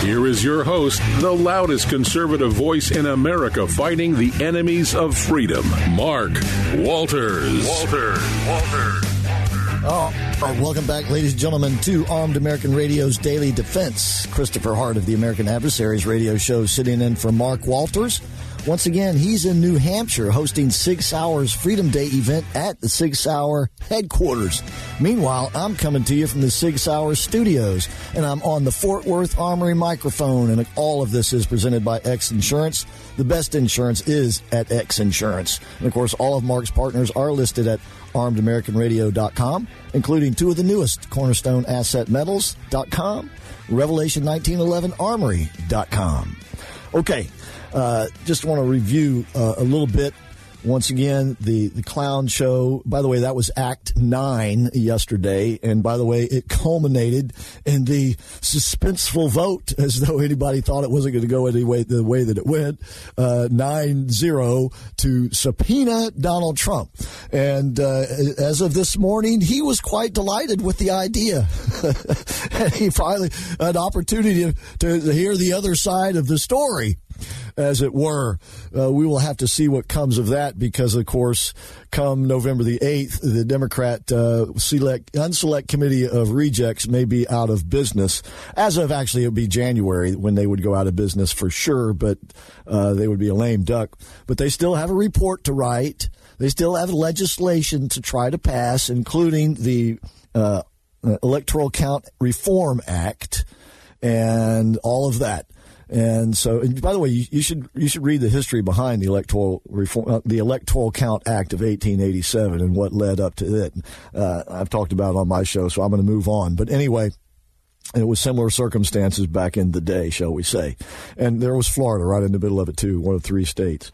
Here is your host, the loudest conservative voice in America fighting the enemies of freedom, Mark Walters. Walters. Walters. Oh, right, welcome back, ladies and gentlemen, to Armed American Radio's Daily Defense. Christopher Hart of the American Adversaries radio show sitting in for Mark Walters. Once again, he's in New Hampshire hosting Sig Sauer's Freedom Day event at the Sig Sauer headquarters. Meanwhile, I'm coming to you from the Sig Sauer studios, and I'm on the Fort Worth Armory microphone, and all of this is presented by X Insurance. The best insurance is at X Insurance. And of course, all of Mark's partners are listed at armedamericanradio.com, including two of the newest Cornerstone Asset Metals.com, Revelation 1911 Armory.com. Okay, uh, just want to review uh, a little bit. Once again, the, the clown show. By the way, that was Act Nine yesterday, and by the way, it culminated in the suspenseful vote, as though anybody thought it wasn't going to go any way the way that it went. Uh, nine zero to subpoena Donald Trump, and uh, as of this morning, he was quite delighted with the idea. and he finally an opportunity to, to hear the other side of the story as it were. Uh, we will have to see what comes of that because, of course, come November the 8th, the Democrat uh, select, unselect committee of rejects may be out of business. As of actually, it would be January when they would go out of business for sure, but uh, they would be a lame duck. But they still have a report to write. They still have legislation to try to pass, including the uh, Electoral Count Reform Act and all of that. And so, and by the way, you, you, should you should read the history behind the electoral reform, uh, the Electoral Count Act of 1887, and what led up to it. Uh, I've talked about it on my show, so I'm going to move on. But anyway, it was similar circumstances back in the day, shall we say? And there was Florida right in the middle of it too, one of three states,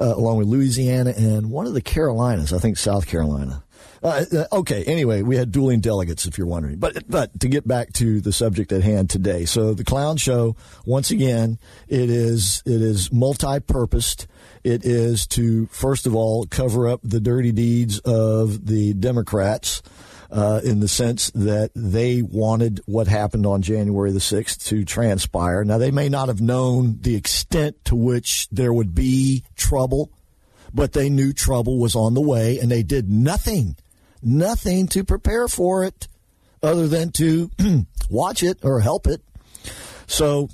uh, along with Louisiana and one of the Carolinas, I think South Carolina. Uh, uh, okay. Anyway, we had dueling delegates, if you're wondering. But but to get back to the subject at hand today, so the clown show once again, it is it is multi-purposed. It is to first of all cover up the dirty deeds of the Democrats. Uh, in the sense that they wanted what happened on January the 6th to transpire. Now, they may not have known the extent to which there would be trouble, but they knew trouble was on the way and they did nothing nothing to prepare for it other than to watch it or help it. So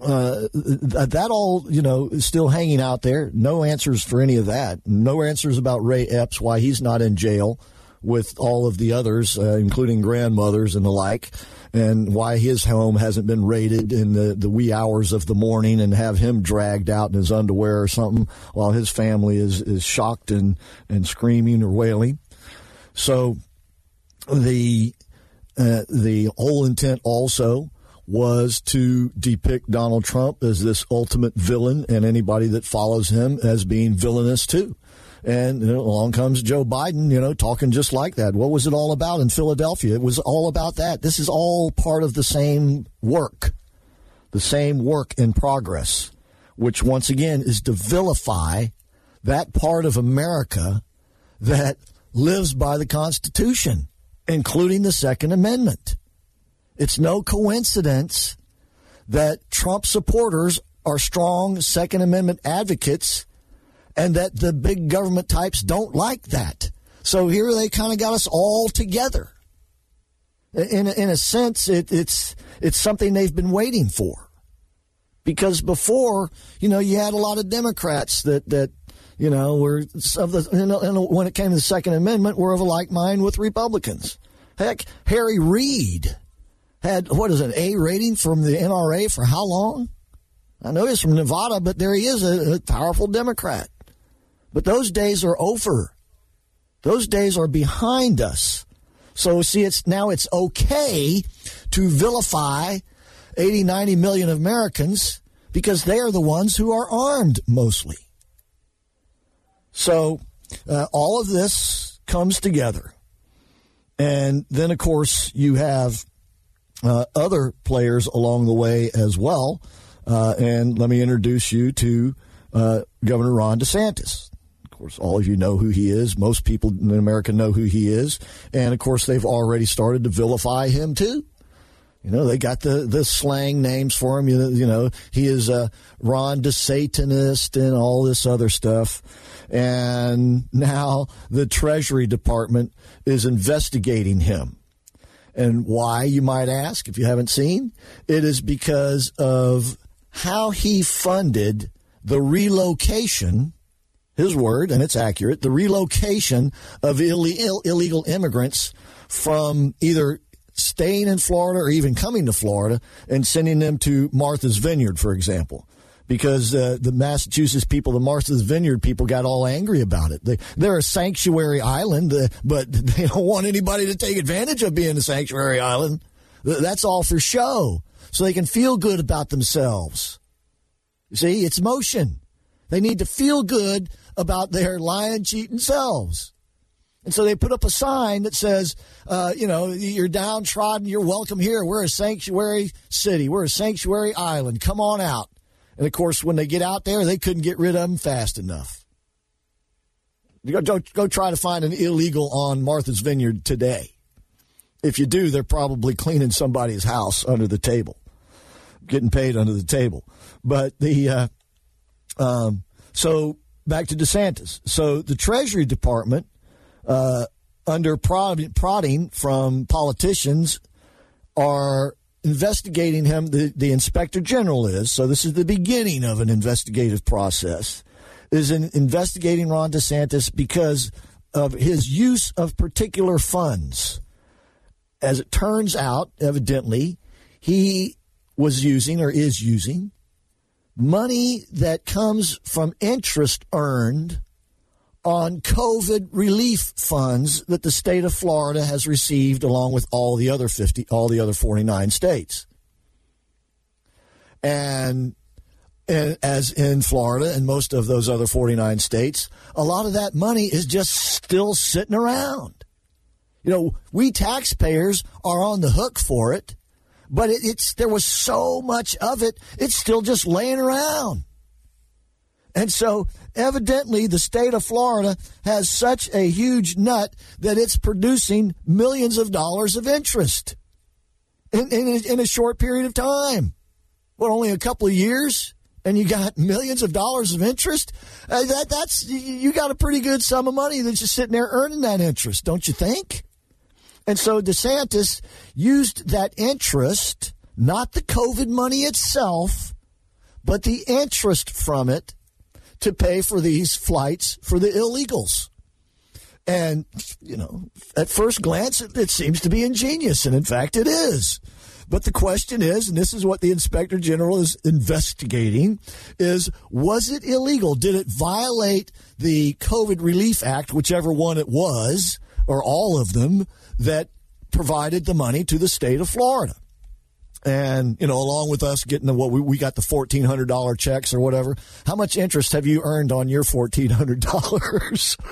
uh, that all, you know, is still hanging out there. No answers for any of that. No answers about Ray Epps, why he's not in jail with all of the others, uh, including grandmothers and the like, and why his home hasn't been raided in the, the wee hours of the morning and have him dragged out in his underwear or something while his family is, is shocked and, and screaming or wailing. So the uh, the whole intent also was to depict Donald Trump as this ultimate villain and anybody that follows him as being villainous too. And you know, along comes Joe Biden, you know, talking just like that. What was it all about in Philadelphia? It was all about that. This is all part of the same work, the same work in progress, which once again is to vilify that part of America that lives by the Constitution, including the Second Amendment. It's no coincidence that Trump supporters are strong Second Amendment advocates and that the big government types don't like that. So here they kind of got us all together. In in a sense, it, it's it's something they've been waiting for. Because before, you know, you had a lot of Democrats that that you know, we're of the you know, when it came to the Second Amendment, we're of a like mind with Republicans. Heck, Harry Reid had what is an A rating from the NRA for how long? I know he's from Nevada, but there he is, a, a powerful Democrat. But those days are over. Those days are behind us. So see, it's now it's okay to vilify 80, 90 million Americans because they are the ones who are armed mostly. So uh, all of this comes together. And then, of course, you have uh, other players along the way as well. Uh, and let me introduce you to uh, Governor Ron DeSantis. Of course, all of you know who he is. Most people in America know who he is. And of course, they've already started to vilify him too. You know, they got the, the slang names for him. You, you know, he is a Ron DeSatanist and all this other stuff. And now the Treasury Department is investigating him. And why, you might ask, if you haven't seen? It is because of how he funded the relocation, his word, and it's accurate, the relocation of Ill- illegal immigrants from either staying in Florida or even coming to Florida and sending them to Martha's Vineyard, for example because uh, the Massachusetts people, the Martha's Vineyard people, got all angry about it. They, they're a sanctuary island, uh, but they don't want anybody to take advantage of being a sanctuary island. That's all for show, so they can feel good about themselves. See, it's motion. They need to feel good about their lying, cheating selves. And so they put up a sign that says, uh, you know, you're downtrodden, you're welcome here. We're a sanctuary city. We're a sanctuary island. Come on out. And of course, when they get out there, they couldn't get rid of them fast enough. You go, go, go try to find an illegal on Martha's Vineyard today. If you do, they're probably cleaning somebody's house under the table, getting paid under the table. But the uh, um, so back to DeSantis. So the Treasury Department, uh, under prod- prodding from politicians, are investigating him, the, the inspector general is, so this is the beginning of an investigative process, is in investigating Ron DeSantis because of his use of particular funds. As it turns out, evidently, he was using or is using money that comes from interest earned on COVID relief funds that the state of Florida has received along with all the other 50 all the other 49 states. And, and as in Florida and most of those other 49 states, a lot of that money is just still sitting around. You know, we taxpayers are on the hook for it, but it, it's there was so much of it, it's still just laying around. And so, evidently, the state of Florida has such a huge nut that it's producing millions of dollars of interest in, in, in a short period of time. What, only a couple of years? And you got millions of dollars of interest? Uh, that, that's, you got a pretty good sum of money that's just sitting there earning that interest, don't you think? And so DeSantis used that interest, not the COVID money itself, but the interest from it to pay for these flights for the illegals. And, you know, at first glance, it, it, seems to be ingenious. And in fact, it is. But the question is, and this is what the inspector general is investigating, is was it illegal? Did it violate the COVID Relief Act, whichever one it was, or all of them, that provided the money to the state of Florida? and you know along with us getting the what we, we got the fourteen hundred dollar checks or whatever how much interest have you earned on your fourteen hundred dollars?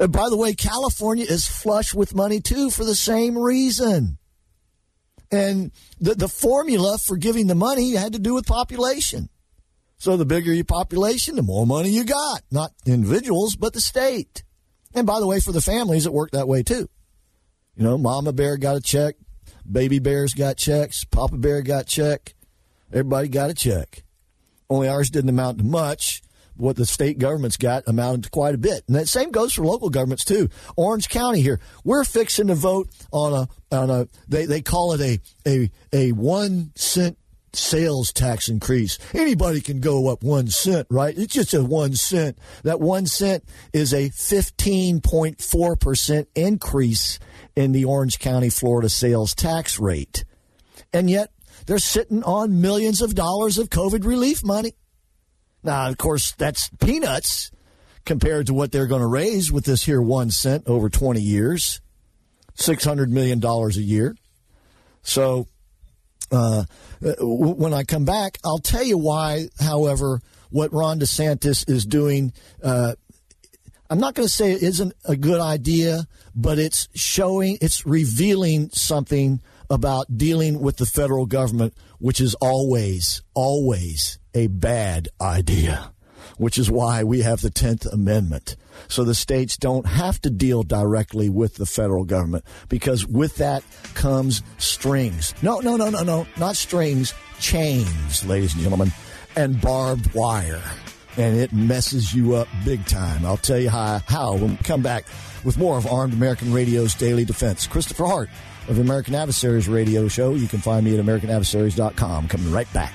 And by the way california is flush with money too for the same reason. And the, the formula for giving the money had to do with population. So the bigger your population the more money you got. Not individuals but the state and by the way for the families it worked that way too you know mama bear got a check Baby Bears got checks. Papa Bear got check. Everybody got a check. Only ours didn't amount to much. What the state governments got amounted to quite a bit. And that same goes for local governments too. Orange County here, we're fixing to vote on a on a they, they call it a a a one cent sales tax increase. Anybody can go up one cent, right? It's just a one cent. That one cent is a 15.4% increase in the Orange County, Florida sales tax rate. And yet they're sitting on millions of dollars of COVID relief money. Now, of course, that's peanuts compared to what they're going to raise with this here one cent over 20 years, $600 million a year. So, uh, when I come back, I'll tell you why, however, what Ron DeSantis is doing. Uh, I'm not going to say it isn't a good idea, but it's showing, it's revealing something about dealing with the federal government, which is always, always a bad idea, which is why we have the 10th Amendment. So the states don't have to deal directly with the federal government because with that comes strings. No, no, no, no, no, not strings, chains, ladies and gentlemen, and barbed wire. And it messes you up big time. I'll tell you how, how when we come back with more of Armed American Radio's Daily Defense. Christopher Hart of American Adversaries Radio Show. You can find me at AmericanAdversaries.com. Coming right back.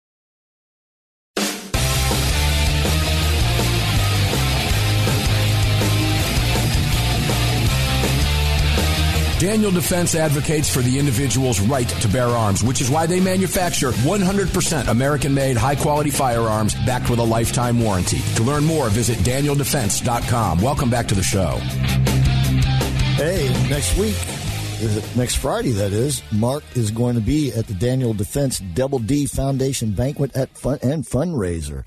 Daniel Defense advocates for the individual's right to bear arms, which is why they manufacture 100% American made, high quality firearms backed with a lifetime warranty. To learn more, visit danieldefense.com. Welcome back to the show. Hey, next week, next Friday, that is, Mark is going to be at the Daniel Defense Double D Foundation Banquet at fun- and Fundraiser.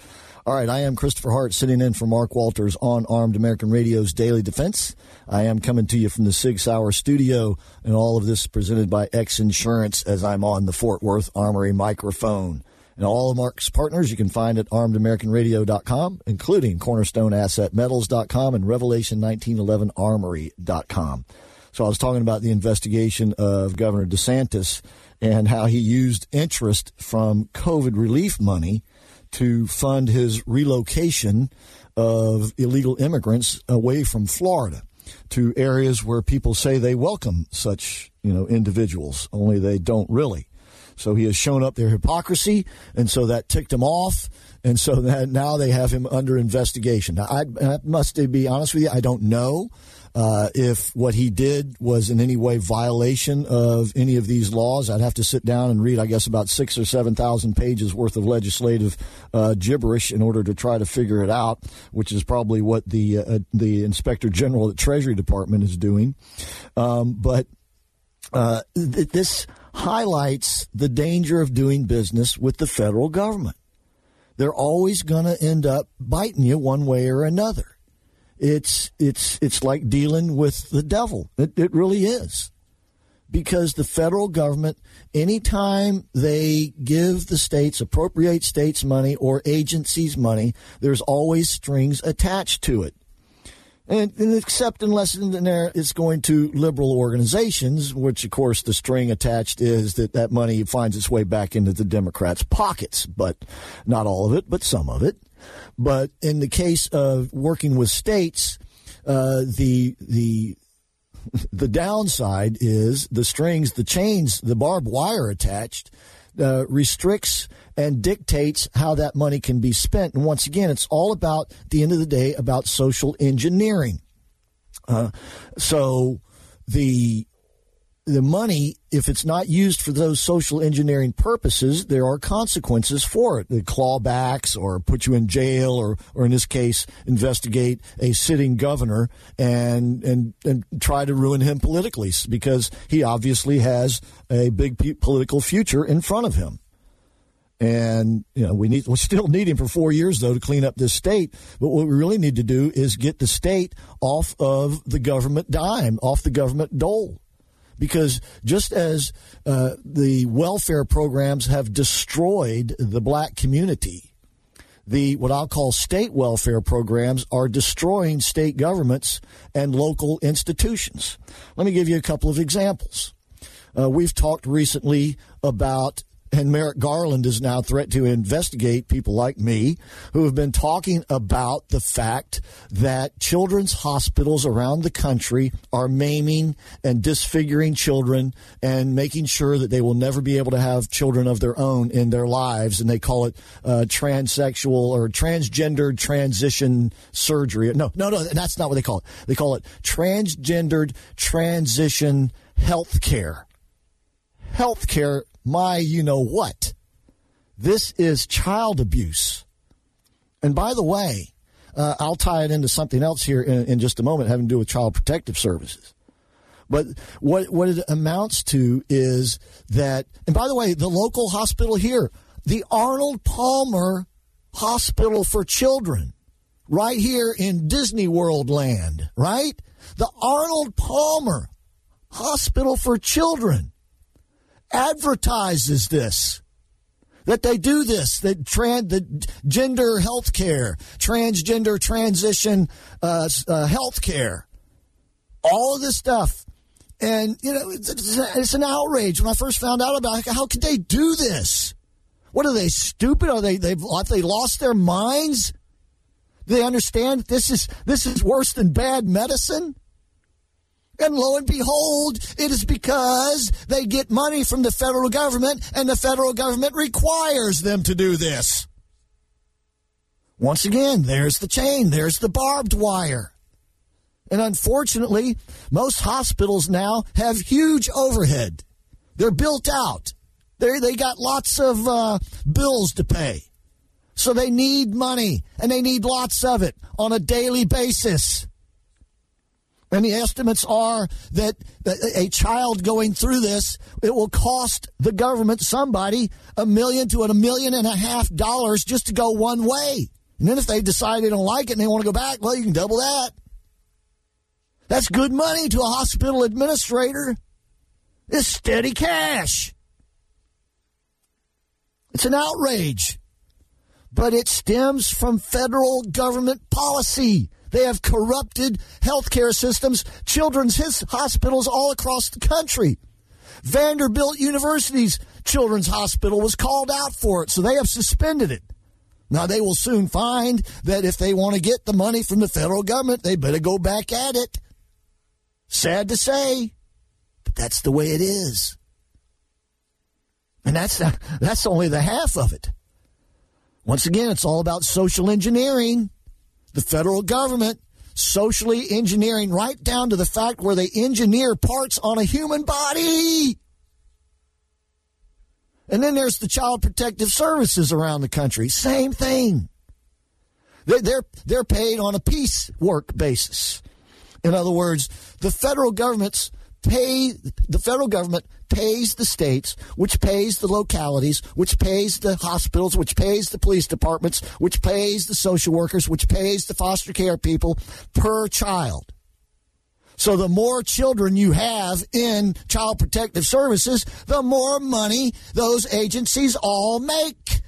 All right, I am Christopher Hart sitting in for Mark Walters on Armed American Radio's Daily Defense. I am coming to you from the Sig Sauer studio, and all of this presented by X Insurance as I'm on the Fort Worth Armory microphone. And all of Mark's partners you can find at armedamericanradio.com, including cornerstoneassetmetals.com and revelation1911armory.com. So I was talking about the investigation of Governor DeSantis and how he used interest from COVID relief money – to fund his relocation of illegal immigrants away from Florida to areas where people say they welcome such, you know, individuals, only they don't really. So he has shown up their hypocrisy, and so that ticked him off, and so that now they have him under investigation. Now, I, I must be honest with you, I don't know uh, if what he did was in any way violation of any of these laws, I'd have to sit down and read, I guess, about six or seven thousand pages worth of legislative uh, gibberish in order to try to figure it out, which is probably what the uh, the inspector general at Treasury Department is doing. Um, but uh, th- this highlights the danger of doing business with the federal government. They're always going to end up biting you one way or another it's it's it's like dealing with the devil. It, it really is. Because the federal government, anytime they give the states, appropriate states money or agencies money, there's always strings attached to it. And, and except unless it's going to liberal organizations, which of course the string attached is that that money finds its way back into the Democrats' pockets, but not all of it, but some of it. But in the case of working with states, uh, the the the downside is the strings, the chains, the barbed wire attached uh, restricts and dictates how that money can be spent. And once again, it's all about, the end of the day, about social engineering. Uh, so the the money, if it's not used for those social engineering purposes, there are consequences for it. The clawbacks or put you in jail or, or in this case, investigate a sitting governor and, and, and try to ruin him politically because he obviously has a big political future in front of him. And you know we need we still need him for four years though to clean up this state. But what we really need to do is get the state off of the government dime, off the government dole because just as uh, the welfare programs have destroyed the black community, the what I'll call state welfare programs are destroying state governments and local institutions. Let me give you a couple of examples. Uh, we've talked recently about and Merrick Garland is now threatened to investigate people like me who have been talking about the fact that children's hospitals around the country are maiming and disfiguring children and making sure that they will never be able to have children of their own in their lives. And they call it uh, transsexual or transgendered transition surgery. No, no, no, that's not what they call it. They call it transgendered transition health care. Health care my you know what. This is child abuse. And by the way, uh, I'll tie it into something else here in, in, just a moment having to do with child protective services. But what, what it amounts to is that, and by the way, the local hospital here, the Arnold Palmer Hospital for Children, right here in Disney World land, right? The Arnold Palmer Hospital for Children advertises this that they do this, that trans, the gender health care, transgender transition uh, uh, health care, all of this stuff. And, you know, it's, it's, an outrage. When I first found out about it, how could they do this? What are they, stupid? Are they, they've, they lost their minds? Do they understand this is, this is worse than bad medicine? And lo and behold, it is because they get money from the federal government and the federal government requires them to do this. Once again, there's the chain, there's the barbed wire. And unfortunately, most hospitals now have huge overhead. They're built out. They they got lots of uh, bills to pay. So they need money and they need lots of it on a daily basis. And the estimates are that a child going through this, it will cost the government, somebody, a million to a million and a half dollars just to go one way. And then if they decide they don't like it and they want to go back, well, you can double that. That's good money to a hospital administrator. It's steady cash. It's an outrage. But it stems from federal government policy. They have corrupted healthcare systems, children's hospitals all across the country. Vanderbilt University's children's hospital was called out for it, so they have suspended it. Now, they will soon find that if they want to get the money from the federal government, they better go back at it. Sad to say, but that's the way it is. And that's, that's only the half of it. Once again, it's all about social engineering the federal government socially engineering right down to the fact where they engineer parts on a human body. And then there's the child protective services around the country. Same thing. They're, they're, paid on a piecework basis. In other words, the federal government's pay the federal government pays the states, which pays the localities, which pays the hospitals, which pays the police departments, which pays the social workers, which pays the foster care people per child. So the more children you have in child protective services, the more money those agencies all make.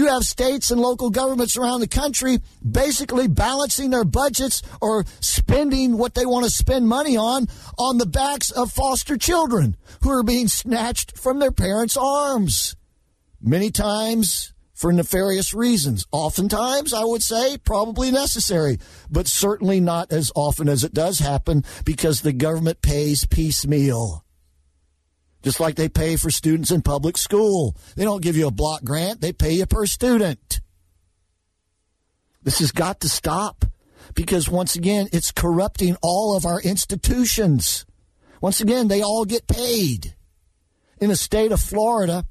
You have states and local governments around the country basically balancing their budgets or spending what they want to spend money on on the backs of foster children who are being snatched from their parents' arms. Many times for nefarious reasons. Oftentimes, I would say, probably necessary, but certainly not as often as it does happen because the government pays piecemeal just like they pay for students in public school. They don't give you a block grant, they pay you per student. This has got to stop because, once again, it's corrupting all of our institutions. Once again, they all get paid. In the state of Florida,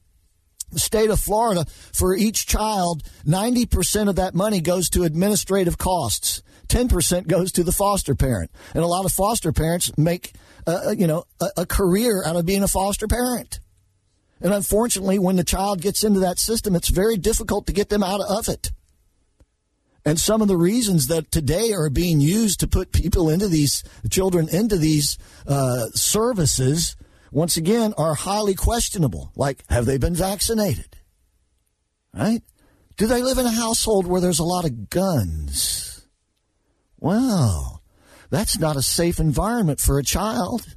the state of Florida, for each child, 90% of that money goes to administrative costs. 10% goes to the foster parent. And a lot of foster parents make uh, you know, a, a career out of being a foster parent. And unfortunately, when the child gets into that system, it's very difficult to get them out of it. And some of the reasons that today are being used to put people into these children into these uh, services, once again, are highly questionable. Like, have they been vaccinated? Right? Do they live in a household where there's a lot of guns? Well, that's not a safe environment for a child.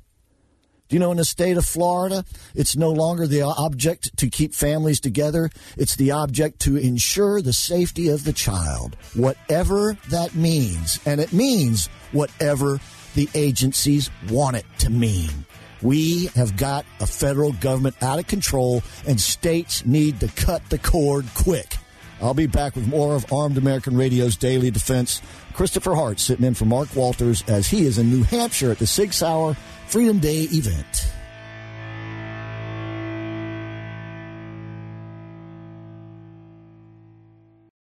Do you know in the state of Florida, it's no longer the object to keep families together, it's the object to ensure the safety of the child, whatever that means. And it means whatever the agencies want it to mean. We have got a federal government out of control, and states need to cut the cord quick. I'll be back with more of Armed American Radio's Daily Defense. Christopher Hart sitting in for Mark Walters as he is in New Hampshire at the Sig Sauer Freedom Day event.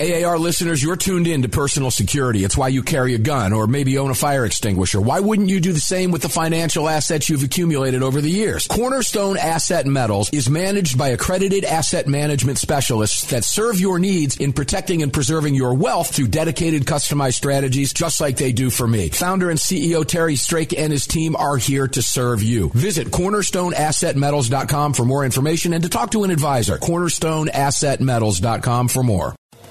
AAR listeners, you're tuned in to personal security. It's why you carry a gun or maybe own a fire extinguisher. Why wouldn't you do the same with the financial assets you've accumulated over the years? Cornerstone Asset Metals is managed by accredited asset management specialists that serve your needs in protecting and preserving your wealth through dedicated customized strategies just like they do for me. Founder and CEO Terry Strake and his team are here to serve you. Visit cornerstoneassetmetals.com for more information and to talk to an advisor. cornerstoneassetmetals.com for more.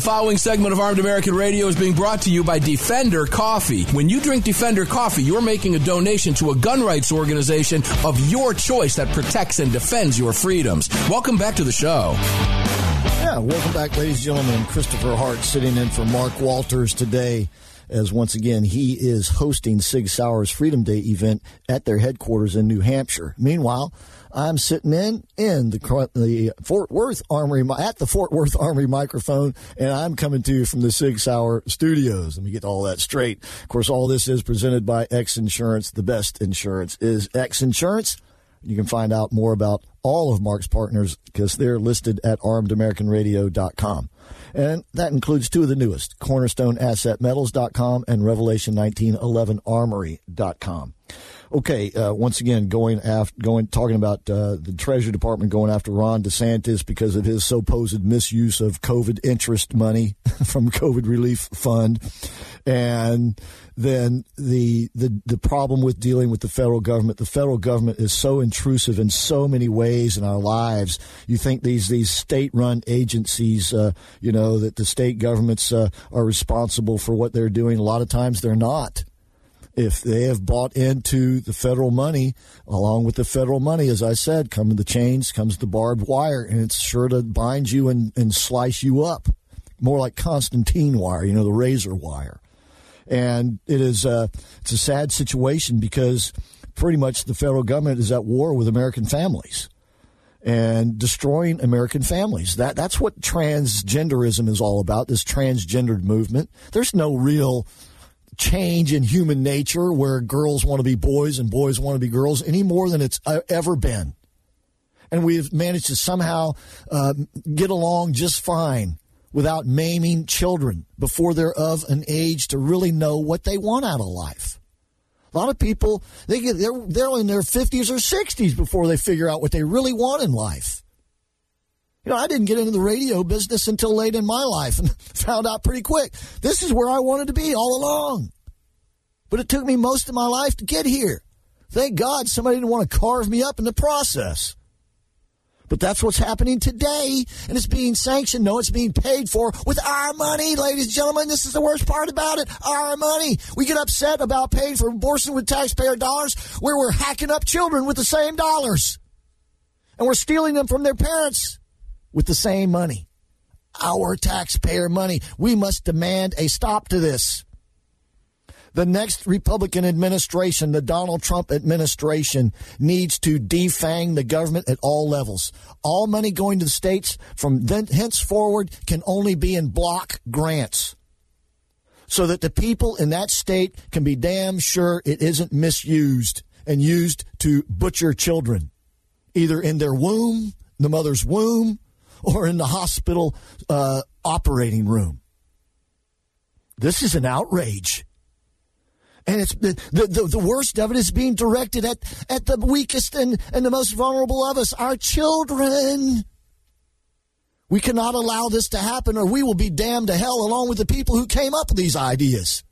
The following segment of Armed American Radio is being brought to you by Defender Coffee. When you drink Defender Coffee, you're making a donation to a gun rights organization of your choice that protects and defends your freedoms. Welcome back to the show. Yeah, welcome back, ladies and gentlemen. Christopher Hart sitting in for Mark Walters today as once again he is hosting Sig Sauer's Freedom Day event at their headquarters in New Hampshire. Meanwhile, I'm sitting in in the the Fort Worth Armory at the Fort Worth Armory microphone, and I'm coming to you from the Sig Sauer Studios. Let me get all that straight. Of course, all this is presented by X Insurance. The best insurance is X Insurance. You can find out more about all of Mark's partners because they're listed at armedamericanradio.com. And that includes two of the newest, cornerstoneassetmetals.com and revelation1911armory.com. Okay, uh, once again, going after, going, talking about uh, the Treasury Department going after Ron DeSantis because of his supposed misuse of COVID interest money from COVID relief fund, and then the the the problem with dealing with the federal government. The federal government is so intrusive in so many ways in our lives. You think these these state run agencies, uh, you know, that the state governments uh, are responsible for what they're doing. A lot of times they're not if they have bought into the federal money, along with the federal money, as I said, come the chains, comes the barbed wire, and it's sure to bind you and, and slice you up. More like Constantine wire, you know, the razor wire. And it is a, it's a sad situation because pretty much the federal government is at war with American families. and destroying American families. That that's what transgenderism is all about. This transgendered movement. There's no real change in human nature where girls want to be boys and boys want to be girls any more than it's uh, ever been. And we've managed to somehow uh, get along just fine without maiming children before they're of an age to really know what they want out of life. A lot of people they get they're they're in their fifties or sixties before they figure out what they really want in life. You know, I didn't get into the radio business until late in my life and found out pretty quick. This is where I wanted to be all along. But it took me most of my life to get here. Thank God somebody didn't want to carve me up in the process. But that's what's happening today, and it's being sanctioned. No, it's being paid for with our money, ladies and gentlemen. This is the worst part about it. Our money. We get upset about paying for abortion with taxpayer dollars, where we're hacking up children with the same dollars. And we're stealing them from their parents with the same money. Our taxpayer money. We must demand a stop to this the next Republican administration, the Donald Trump administration, needs to defang the government at all levels. All money going to the states from then henceforward can only be in block grants. So that the people in that state can be damn sure it isn't misused and used to butcher children, either in their womb, the mother's womb, or in the hospital uh, operating room. This is an outrage. And it's the, the, the, worst of it is being directed at, at the weakest and, and the most vulnerable of us, our children. We cannot allow this to happen or we will be damned to hell along with the people who came up with these ideas.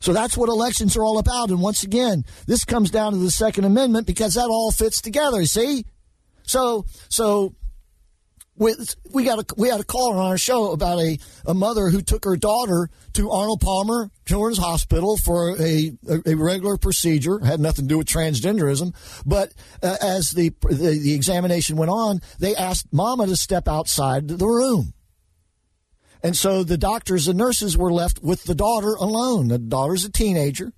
So that's what elections are all about. And once again, this comes down to the Second Amendment because that all fits together, see? So, so we, we got a we had a caller on our show about a, a mother who took her daughter to Arnold Palmer Children's Hospital for a, a, a regular procedure. Had nothing to do with transgenderism, but uh, as the, the the examination went on, they asked Mama to step outside the room. And so the doctors and nurses were left with the daughter alone. The daughter's a teenager.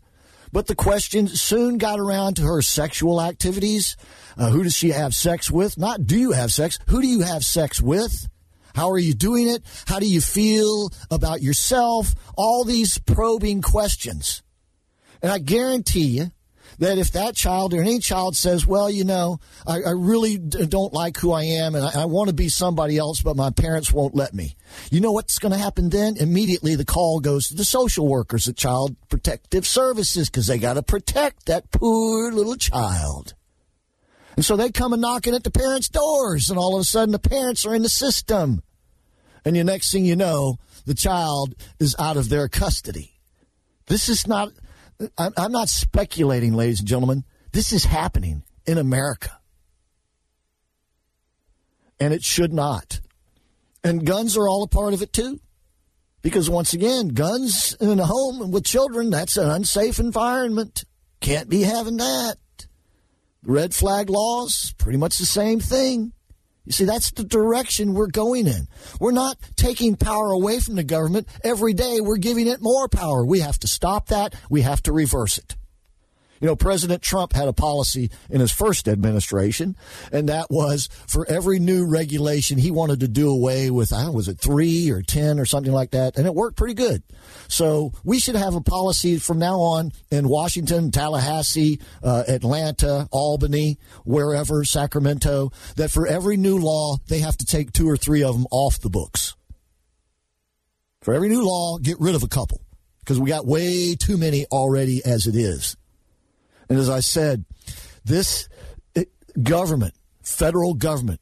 But the question soon got around to her sexual activities. Uh, who does she have sex with? Not do you have sex? Who do you have sex with? How are you doing it? How do you feel about yourself? All these probing questions. And I guarantee you, that if that child or any child says, well, you know, I, I really don't like who I am and I, I want to be somebody else, but my parents won't let me. You know what's going to happen then? Immediately the call goes to the social workers at Child Protective Services because they got to protect that poor little child. And so they come and knocking at the parents' doors, and all of a sudden the parents are in the system. And the next thing you know, the child is out of their custody. This is not I'm not speculating, ladies and gentlemen. This is happening in America. And it should not. And guns are all a part of it too. Because once again, guns in a home with children, that's an unsafe environment. Can't be having that. Red flag laws, pretty much the same thing. You see, that's the direction we're going in. We're not taking power away from the government. Every day we're giving it more power. We have to stop that. We have to reverse it. You know, President Trump had a policy in his first administration, and that was for every new regulation he wanted to do away with, I was it three or 10 or something like that? And it worked pretty good. So we should have a policy from now on in Washington, Tallahassee, uh, Atlanta, Albany, wherever, Sacramento, that for every new law, they have to take two or three of them off the books. For every new law, get rid of a couple because we got way too many already as it is. And as I said, this eh, government, federal government,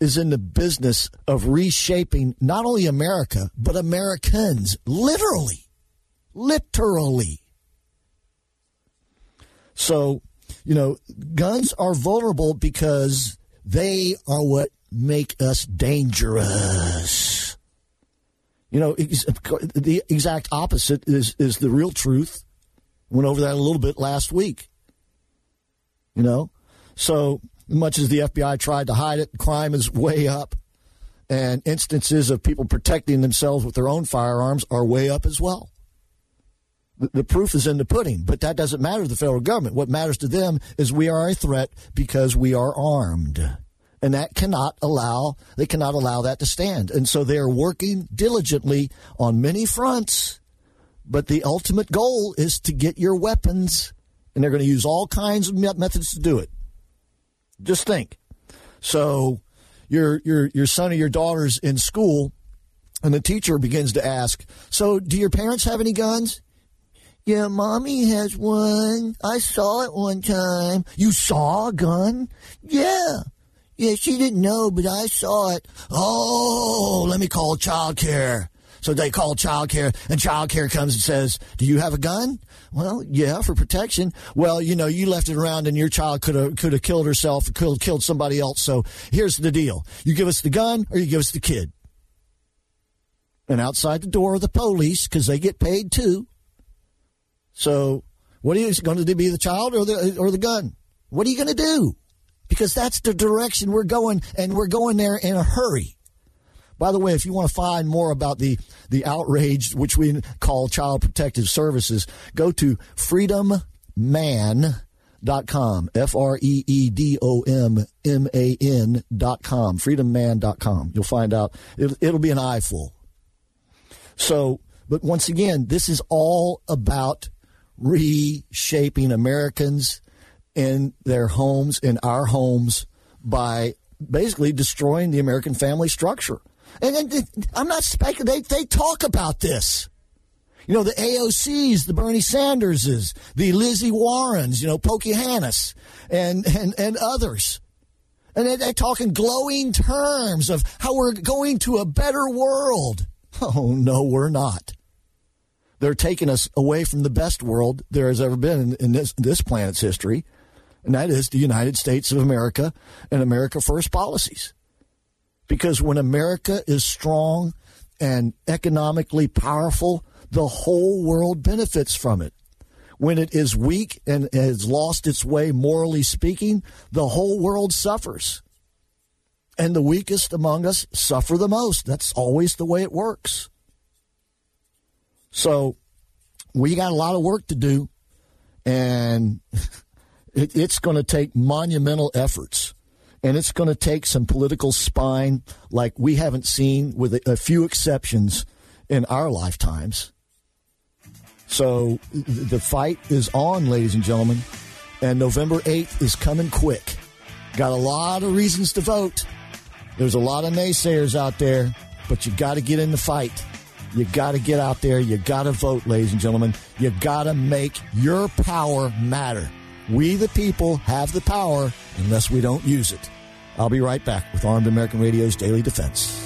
is in the business of reshaping not only America, but Americans, literally. Literally. So, you know, guns are vulnerable because they are what make us dangerous. You know, the exact opposite is, is the real truth. Went over that a little bit last week. You know, so much as the FBI tried to hide it, crime is way up, and instances of people protecting themselves with their own firearms are way up as well. The, proof is in the pudding, but that doesn't matter to the federal government. What matters to them is we are a threat because we are armed. And that cannot allow, they cannot allow that to stand. And so they are working diligently on many fronts. But the ultimate goal is to get your weapons, and they're going to use all kinds of methods to do it. Just think. So your your your son or your daughter's in school, and the teacher begins to ask, "So, do your parents have any guns?" Yeah, mommy has one. I saw it one time. You saw a gun? Yeah. Yeah, she didn't know, but I saw it. Oh, let me call child care. So they call child care, and child care comes and says, Do you have a gun? Well, yeah, for protection. Well, you know, you left it around and your child could have could have killed herself, could killed somebody else. So here's the deal. You give us the gun or you give us the kid. And outside the door of the police, because they get paid too. So what are you going to be the child or the or the gun? What are you going to do? because that's the direction we're going, and we're going there in a hurry. By the way, if you want to find more about the, the outrage, which we call Child Protective Services, go to freedomman.com. F R E E D O M M A N.com. Freedomman.com. You'll find out. It'll, it'll be an eyeful. So, but once again, this is all about reshaping Americans in their homes, in our homes, by basically destroying the American family structure. And, and I'm not speculating. They, they talk about this. You know, the AOCs, the Bernie Sanderses, the Lizzie Warrens, you know, Pocahontas, and, and, and others. And they, they talk in glowing terms of how we're going to a better world. Oh, no, we're not. They're taking us away from the best world there has ever been in, in this, this planet's history and that is the United States of America and America First policies. Because when America is strong and economically powerful, the whole world benefits from it. When it is weak and has lost its way, morally speaking, the whole world suffers. And the weakest among us suffer the most. That's always the way it works. So we got a lot of work to do. And It, it's going to take monumental efforts. And it's going to take some political spine like we haven't seen, with a, few exceptions, in our lifetimes. So the fight is on, ladies and gentlemen. And November 8th is coming quick. Got a lot of reasons to vote. There's a lot of naysayers out there, but you got to get in the fight. You got to get out there. You got to vote, ladies and gentlemen. You got to make your power matter. We, the people, have the power unless we don't use it. I'll be right back with Armed American Radio's Daily Defense.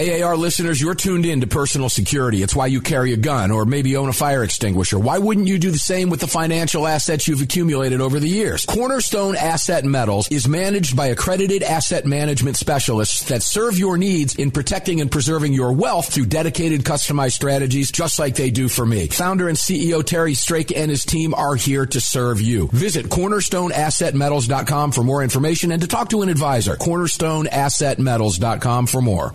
AAR listeners, you're tuned in to personal security. It's why you carry a gun or maybe own a fire extinguisher. Why wouldn't you do the same with the financial assets you've accumulated over the years? Cornerstone Asset Metals is managed by accredited asset management specialists that serve your needs in protecting and preserving your wealth through dedicated customized strategies just like they do for me. Founder and CEO Terry Strake and his team are here to serve you. Visit cornerstoneassetmetals.com for more information and to talk to an advisor. cornerstoneassetmetals.com for more.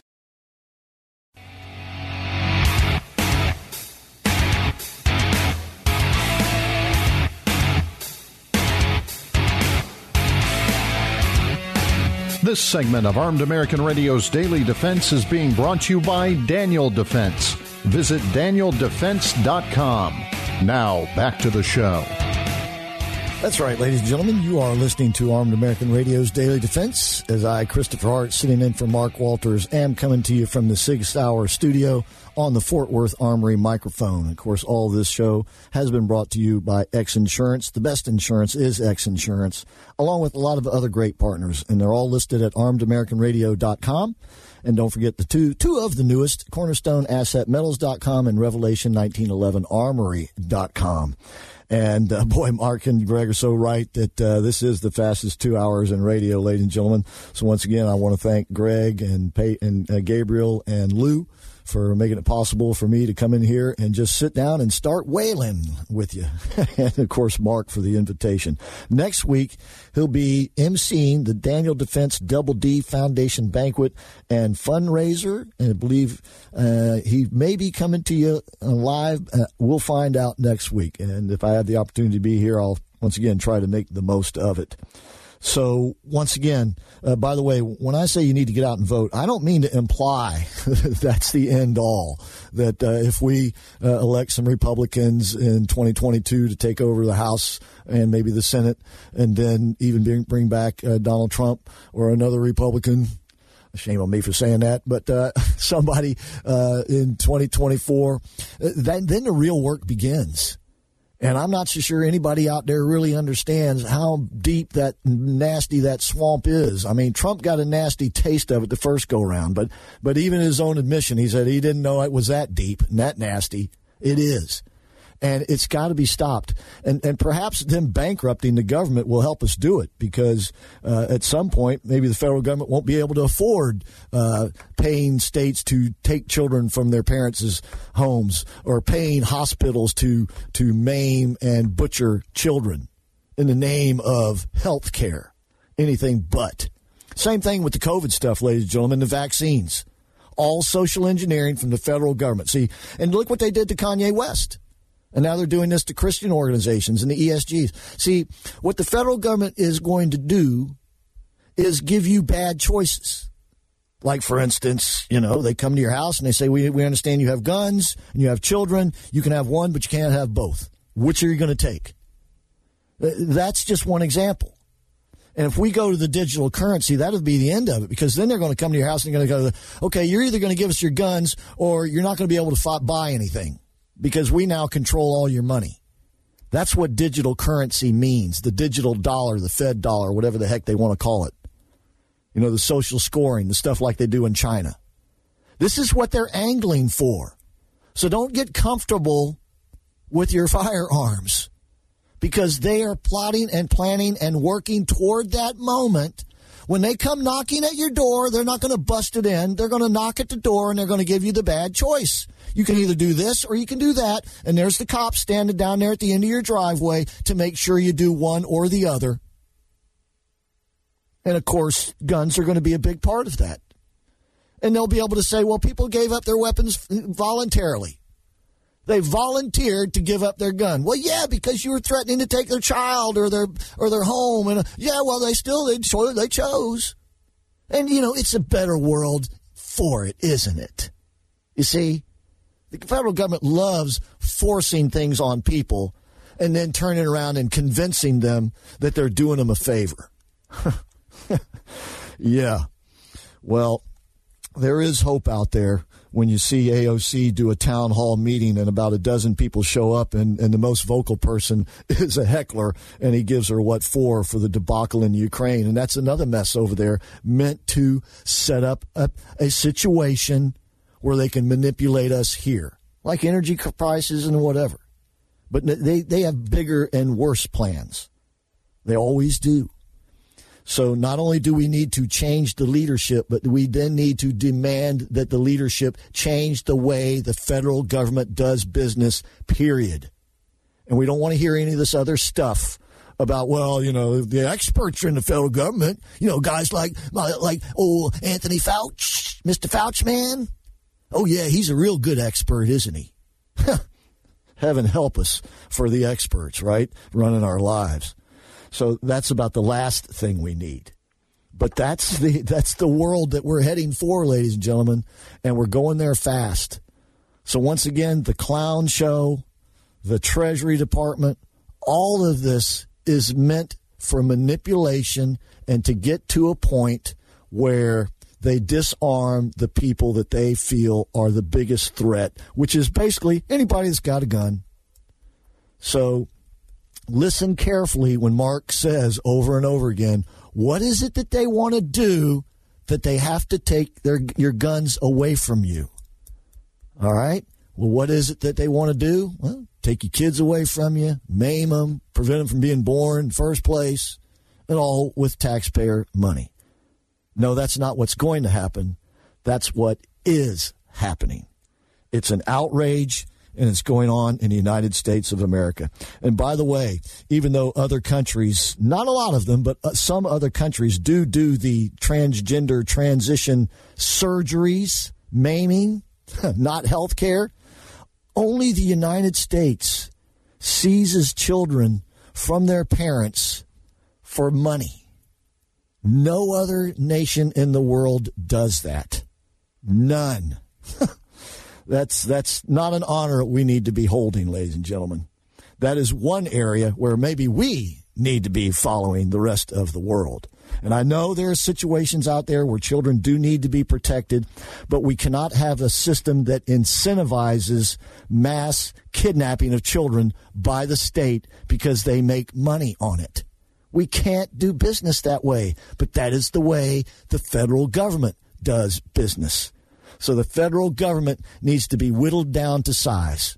This segment of Armed American Radio's Daily Defense is being brought to you by Daniel Defense. Visit danieldefense.com. Now, back to the show. That's right, ladies and gentlemen. You are listening to Armed American Radio's Daily Defense. As I, Christopher Hart, sitting in for Mark Walters, am coming to you from the Sig Sauer studio on the Fort Worth Armory microphone. Of course, all this show has been brought to you by X Insurance. The best insurance is X Insurance, along with a lot of other great partners, and they're all listed at armedamericanradio.com. And don't forget the two two of the newest, cornerstoneassetmetals.com and revelation1911armory.com. And uh, boy, Mark and Greg are so right that uh, this is the fastest two hours in radio, ladies and gentlemen. So once again, I want to thank Greg and Pay- and uh, Gabriel and Lou for making it possible for me to come in here and just sit down and start wailing with you. and of course, Mark for the invitation. Next week, he'll be emceeing the Daniel Defense Double D Foundation banquet and fundraiser. And I believe uh, he may be coming to you live. Uh, we'll find out next week. And if I have the opportunity to be here, I'll once again try to make the most of it. So once again, uh, by the way, when I say you need to get out and vote, I don't mean to imply that's the end all. That uh, if we uh, elect some Republicans in 2022 to take over the House and maybe the Senate, and then even bring, bring back uh, Donald Trump or another Republican. Shame on me for saying that, but uh, somebody uh, in 2024, that, then the real work begins. And I'm not so sure anybody out there really understands how deep that nasty that swamp is. I mean, Trump got a nasty taste of it the first go round, but but even his own admission, he said he didn't know it was that deep and that nasty. It is. And it's got to be stopped. And, and perhaps them bankrupting the government will help us do it because uh, at some point, maybe the federal government won't be able to afford uh, paying states to take children from their parents' homes or paying hospitals to, to maim and butcher children in the name of health care. Anything but. Same thing with the COVID stuff, ladies and gentlemen, the vaccines all social engineering from the federal government. See, and look what they did to Kanye West. And now they're doing this to Christian organizations and the ESGs. See, what the federal government is going to do is give you bad choices. Like, for instance, you know, they come to your house and they say, we, we understand you have guns and you have children. You can have one, but you can't have both. Which are you going to take? Uh, that's just one example. And if we go to the digital currency, that'll be the end of it because then they're going to come to your house and they're going to go, okay, you're either going to give us your guns or you're not going to be able to buy anything because we now control all your money. That's what digital currency means the digital dollar, the Fed dollar, whatever the heck they want to call it. You know, the social scoring, the stuff like they do in China. This is what they're angling for. So don't get comfortable with your firearms because they are plotting and planning and working toward that moment. When they come knocking at your door, they're not going to bust it in. They're going to knock at the door and they're going to give you the bad choice. You can either do this or you can do that. And there's the cop standing down there at the end of your driveway to make sure you do one or the other. And of course, guns are going to be a big part of that. And they'll be able to say, well, people gave up their weapons uh, voluntarily. They volunteered to give up their gun. Well, yeah, because you were threatening to take their child or their or their home, and uh, yeah, well, they still they chose, they chose. And you know, it's a better world for it, isn't it? You see, the federal government loves forcing things on people and then turning around and convincing them that they're doing them a favor. yeah. Well, there is hope out there when you see AOC do a town hall meeting and about a dozen people show up and, and the most vocal person is a heckler and he gives her what for for the debacle in Ukraine. And that's another mess over there meant to set up a, a situation where they can manipulate us here, like energy prices and whatever. But they, they have bigger and worse plans. They always do. So not only do we need to change the leadership, but we then need to demand that the leadership change the way the federal government does business, period. And we don't want to hear any of this other stuff about well, you know, the experts in the federal government, you know, guys like like old Anthony Fauci, Mr. Fauci man. Oh yeah, he's a real good expert, isn't he? Heaven help us for the experts, right? Running our lives. So that's about the last thing we need. But that's the that's the world that we're heading for, ladies and gentlemen, and we're going there fast. So once again, the clown show, the Treasury Department, all of this is meant for manipulation and to get to a point where they disarm the people that they feel are the biggest threat, which is basically anybody that's got a gun. So listen carefully when Mark says over and over again, what is it that they want to do that they have to take their your guns away from you? All right? Well, what is it that they want to do? Well, take your kids away from you, maim them, prevent them from being born in the first place, and all with taxpayer money. No, that's not what's going to happen. That's what is happening. It's an outrage and it's going on in the United States of America. And by the way, even though other countries, not a lot of them, but uh, some other countries do do the transgender transition surgeries, maiming, not health care, only the United States seizes children from their parents for money. No other nation in the world does that. None. That's that's not an honor we need to be holding, ladies and gentlemen. That is one area where maybe we need to be following the rest of the world. And I know there are situations out there where children do need to be protected, but we cannot have a system that incentivizes mass kidnapping of children by the state because they make money on it. We can't do business that way, but that is the way the federal government does business. So the federal government needs to be whittled down to size.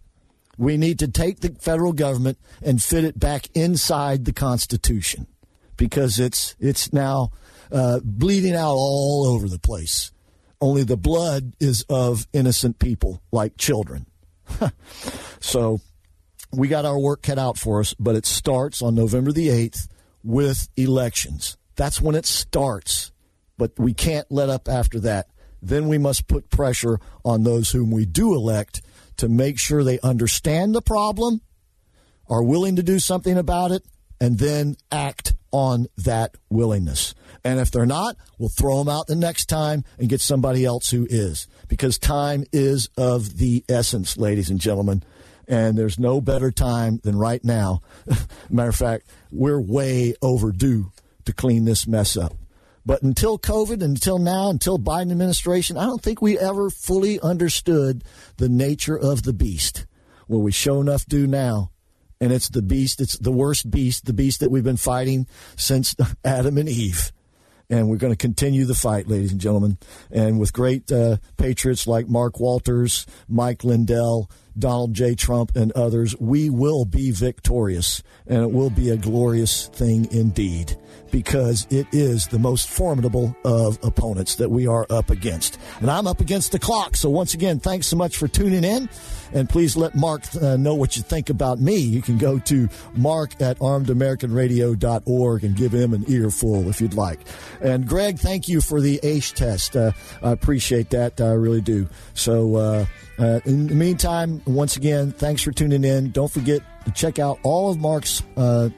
We need to take the federal government and fit it back inside the Constitution because it's it's now uh, bleeding out all over the place. Only the blood is of innocent people like children. so we got our work cut out for us, but it starts on November the 8th with elections. That's when it starts. But we can't let up after that then we must put pressure on those whom we do elect to make sure they understand the problem, are willing to do something about it, and then act on that willingness. And if they're not, we'll throw them out the next time and get somebody else who is. Because time is of the essence, ladies and gentlemen. And there's no better time than right now. Matter of fact, we're way overdue to clean this mess up. But until COVID, until now, until Biden administration, I don't think we ever fully understood the nature of the beast. Well, we show enough do now. And it's the beast, it's the worst beast, the beast that we've been fighting since Adam and Eve and we're going to continue the fight, ladies and gentlemen. And with great uh, patriots like Mark Walters, Mike Lindell, Donald J. Trump, and others, we will be victorious, and it will be a glorious thing indeed because it is the most formidable of opponents that we are up against. And I'm up against the clock. So, once again, thanks so much for tuning in. And please let Mark uh, know what you think about me. You can go to mark at armedamericanradio.org and give him an earful if you'd like. And Greg, thank you for the ACE test. Uh, I appreciate that. I really do. So, uh, uh, in the meantime, once again, thanks for tuning in. Don't forget to check out all of Mark's uh,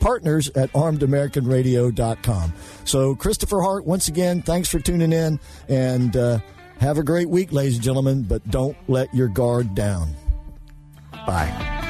partners at armedamericanradio.com. So, Christopher Hart, once again, thanks for tuning in and uh, have a great week, ladies and gentlemen, but don't let your guard down. Bye.